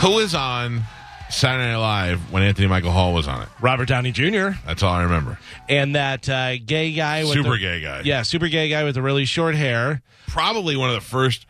Who was on Saturday Night Live when Anthony Michael Hall was on it? Robert Downey Jr. That's all I remember. and that uh, gay guy, with Super the- gay guy. Yeah, super gay guy with the really short hair. Probably one of the first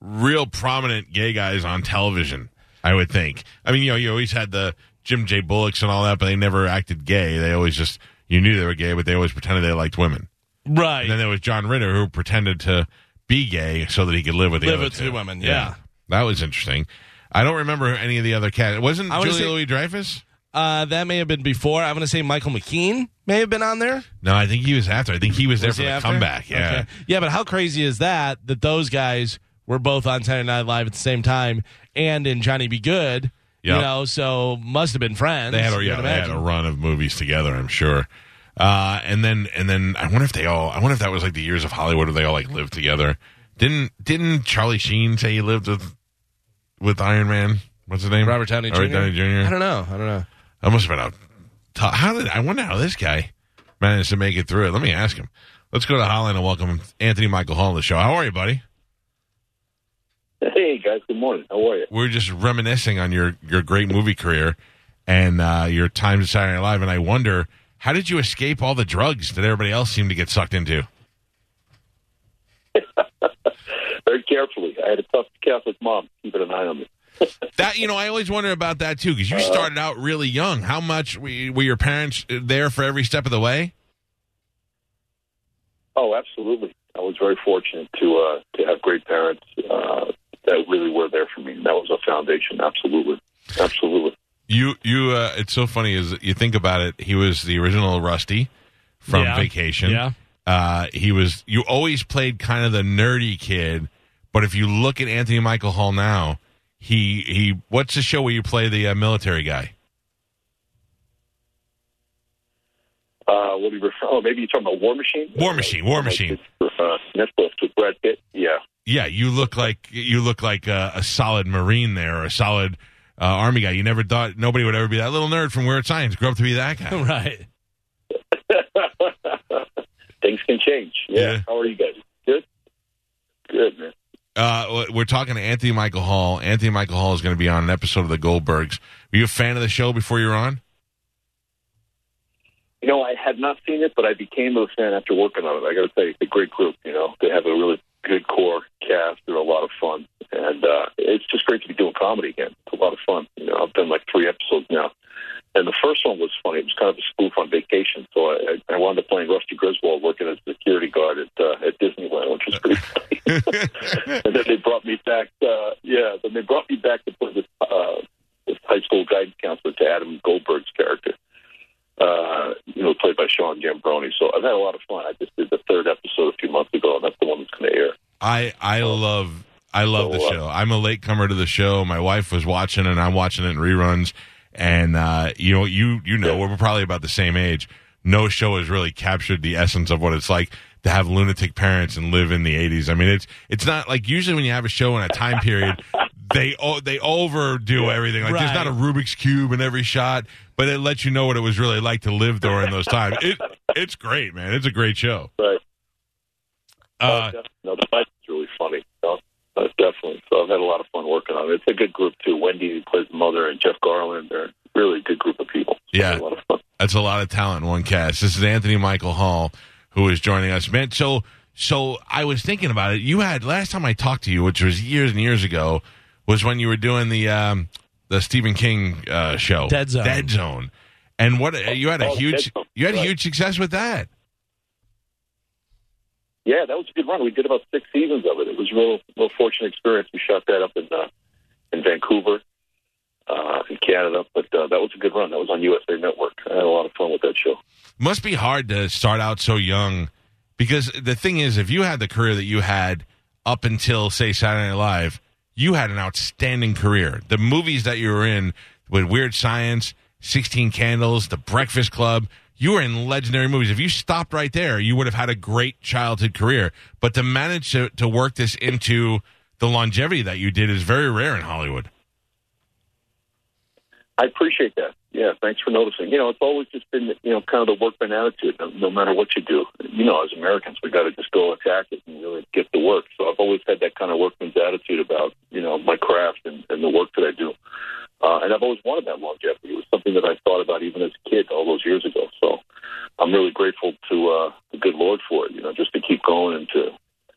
real prominent gay guys on television, I would think. I mean, you know, you always had the Jim J. Bullocks and all that, but they never acted gay. They always just, you knew they were gay, but they always pretended they liked women. Right. And then there was John Ritter who pretended to be gay so that he could live with the Live other with two two women, yeah. That was interesting. I don't remember any of the other cats. Wasn't I wanna Julia say- Louis Dreyfus? uh, that may have been before. I'm going to say Michael McKean may have been on there. No, I think he was after. I think he was there Was for he the after? comeback. Yeah. Okay. Yeah, but how crazy is that that those guys were both on Saturday Night Live at the same time and in Johnny Be Good? You Yep. know, so must have been friends. They had a you yeah, they had a run of movies together, I'm sure. Uh, and then and then I wonder if they all I wonder if that was like the years of Hollywood where they all like lived together. Didn't didn't Charlie Sheen say he lived with with Iron Man? What's his name? Robert Downey Jr. Robert Downey Jr. I don't know. I don't know. That must have been a t- how did I wonder how this guy managed to make it through it. Let me ask him. Let's go to Holland and welcome Anthony Michael Hall to the show. How are you, buddy? Hey guys, good morning. How are you? we're just reminiscing on your your great movie career and uh, your time at Saturday Night Live, and I wonder how did you escape all the drugs that everybody else seemed to get sucked into? Very carefully. I had a tough Catholic mom keeping an eye on me. That you know, I always wonder about that too because you started out really young. How much were, were your parents there for every step of the way? Oh, absolutely. I was very fortunate to uh, to have great parents uh, that really were there for me. And that was a foundation. Absolutely, absolutely. You you, uh, it's so funny as you think about it. He was the original Rusty from Yeah. Vacation. Yeah. Uh, he was. You always played kind of the nerdy kid, but if you look at Anthony Michael Hall now, he he. What's the show where you play the uh, military guy? Uh, what do you refer? Oh, maybe you're talking about War Machine. War Machine, War Machine. Uh, Netflix with Brad Pitt. Yeah. Yeah, you look like you look like a, a solid Marine there, or a solid uh, Army guy. You never thought nobody would ever be that little nerd from Weird Science. Grew up to be that guy. right. Things can change. Yeah. Yeah. How are you guys? Good. Good, man. Uh, we're talking to Anthony Michael Hall. Anthony Michael Hall is going to be on an episode of The Goldbergs. Were you a fan of the show before you were on? You know, I had not seen it, but I became a fan after working on it. I got to say, it's a great group. You know, they have a really good core cast. They're a lot of fun, and uh, it's just great to be doing comedy again. It's a lot of fun. You know, I've done like three episodes now, and the first one was funny. It was kind of a spoof on vacation, so I, I wound up playing Rusty Griswold, working as a security guard at uh, at Disneyland, which was pretty. and then they brought me back. Uh, yeah, then they brought me back to play this uh, this high school guidance counselor to Adam Goldberg's character uh, you know, played by Sean Giambrone. So I've had a lot of fun. I just did the third episode a few months ago, and that's the one that's going to air. I I love I love the So, uh, show. I'm a latecomer to the show. My wife was watching and I'm watching it in reruns. And uh, you know, you you know, we're probably about the same age. No show has really captured the essence of what it's like to have lunatic parents and live in the 80s. I mean, it's it's not like usually when you have a show in a time period, they they overdo everything. Like there's not a Rubik's cube in every shot, but it lets you know what it was really like to live during those times. It it's great, man. It's a great show. Right. Uh, def- no, the fight's really funny. No, uh, definitely. So I've had a lot of fun working on it. It's a good group too. Wendy who plays the mother and Jeff Garlin. They're a really good group of people. So Yeah. a lot of fun. That's a lot of talent in one cast. This is Anthony Michael Hall who is joining us. Man, so so I was thinking about it. You had last time I talked to you, which was years and years ago, was when you were doing the um, the Stephen King uh, show, Dead Zone. Dead Zone. And what you had a Oh, huge you had Right. huge success with that. Yeah, that was a good run. We did about six seasons of it. It was a real, real fortunate experience. We shot that up in uh, in Vancouver, uh, in Canada. But uh, that was a good run. That was on USA Network. I had a lot of fun with that show. Must be hard to start out so young because the thing is, if you had the career that you had up until say Saturday Night Live, you had an outstanding career. The movies that you were in with Weird Science, 16 Candles, The Breakfast Club, you were in legendary movies. If you stopped right there, you would have had a great childhood career. But to manage to, to work this into the longevity that you did is very rare in Hollywood. I appreciate that. Yeah, thanks for noticing. You know, it's always just been, you know, kind of the workman attitude. No, no matter what you do, you know, as Americans, we got to just go attack it and really get to work. So I've always had that kind of workman's attitude about, you know, my craft and, and the work that I do. Uh, and I've always wanted that longevity. It was something that I thought about even as a kid all those years ago. So I'm really grateful to uh, the good Lord for it. You know, just to keep going and to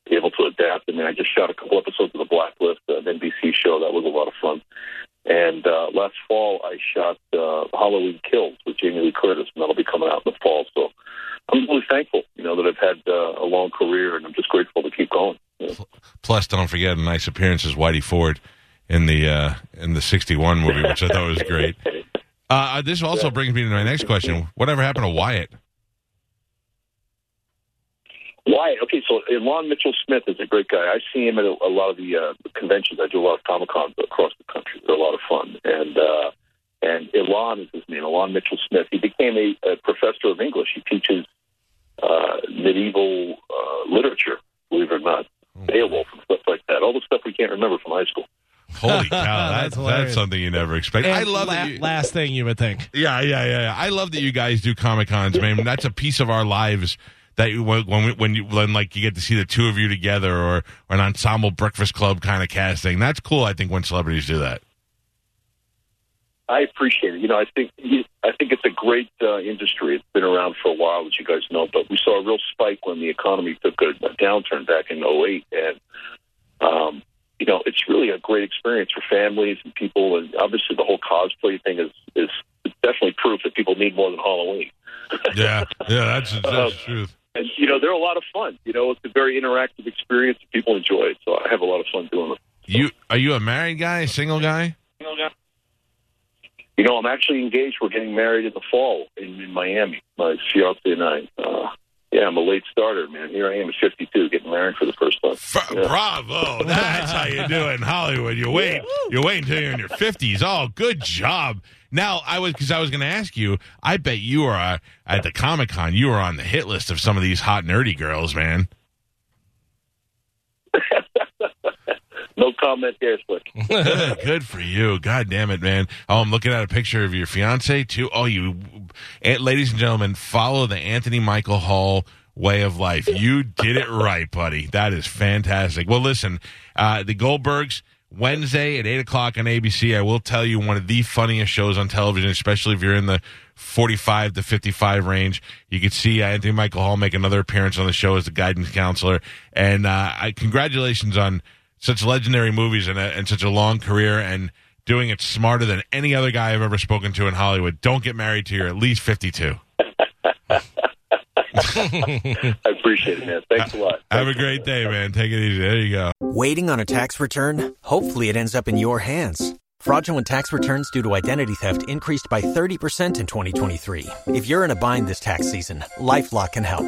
be able to adapt. I mean, I just shot a couple episodes of The Blacklist, uh, an NBC show. That was a lot of fun. And uh, last fall, I shot uh, Halloween Kills with Jamie Lee Curtis, and that'll be coming out in the fall. So I'm really thankful, you know, that I've had uh, a long career, and I'm just grateful to keep going. You know? Plus, don't forget a nice appearance as Whitey Ford in the uh, in the '61 movie, which I thought was great. Uh, this also brings me to my next question: Whatever happened to Wyatt? Wyatt, okay, so Ilan Mitchell Smith is a great guy. I see him at a, a lot of the uh, conventions. I do a lot of Comic Cons across the country. They're a lot of fun. And uh, and Ilan is his name, Ilan Mitchell Smith. He became a, a professor of English. He teaches uh, medieval uh, literature, believe it or not, Beowulf and stuff like that. All the stuff we can't remember from high school. Holy cow! That's That's, that's, something you never expect. I love la- that. You, last thing you would think. yeah, yeah, yeah, yeah. I love that you guys do Comic Cons, man. That's a piece of our lives. That you, when when, we, when you when like you get to see the two of you together, or, or an ensemble Breakfast Club kind of casting. That's cool. I think when celebrities do that. I appreciate it. You know, I think I think it's a great uh, industry. It's been around for a while, as you guys know. But we saw a real spike when the economy took a, a downturn back in '08, and um, you know, it's really a great experience for families and people. And obviously, the whole cosplay thing is is definitely proof that people need more than Halloween. Yeah, yeah, that's that's Uh, the truth. And you know, they're a lot of fun. You know, it's a very interactive experience. that People enjoy it, so I have a lot of fun doing it. You are you a married guy, a single guy? You know, I'm actually engaged. We're getting married in the fall in, in Miami. My fiance and I. Uh, yeah, I'm a late starter, man. Here I am at 52, getting married for the first time. Yeah. Bravo! That's how you do it in Hollywood. You wait, you wait until you're in your fifties. Oh, good job. Now I was because I was going to ask you. I bet you are uh, at the Comic Con. You are on the hit list of some of these hot nerdy girls, man. No comment there, Slick. good, for you. God damn it, man. Oh, I'm looking at a picture of your fiance too. Oh, you, ladies and gentlemen, follow the Anthony Michael Hall way of life. You did it right, buddy. That is fantastic. Well, listen, uh, the Goldbergs. Wednesday at 8 o'clock on ABC. I will tell you one of the funniest shows on television, especially if you're in the 45 to 55 range. You could see uh, Anthony Michael Hall make another appearance on the show as the guidance counselor. And uh, I, congratulations on such legendary movies and, a, and such a long career and doing it smarter than any other guy I've ever spoken to in Hollywood. Don't get married till you're at least 52. I appreciate it, man. Thanks a lot. Have a great day, man. Take it easy. There you go. Waiting on a tax return? Hopefully, it ends up in your hands. Fraudulent tax returns due to identity theft increased by 30% in 2023. If you're in a bind this tax season, LifeLock can help.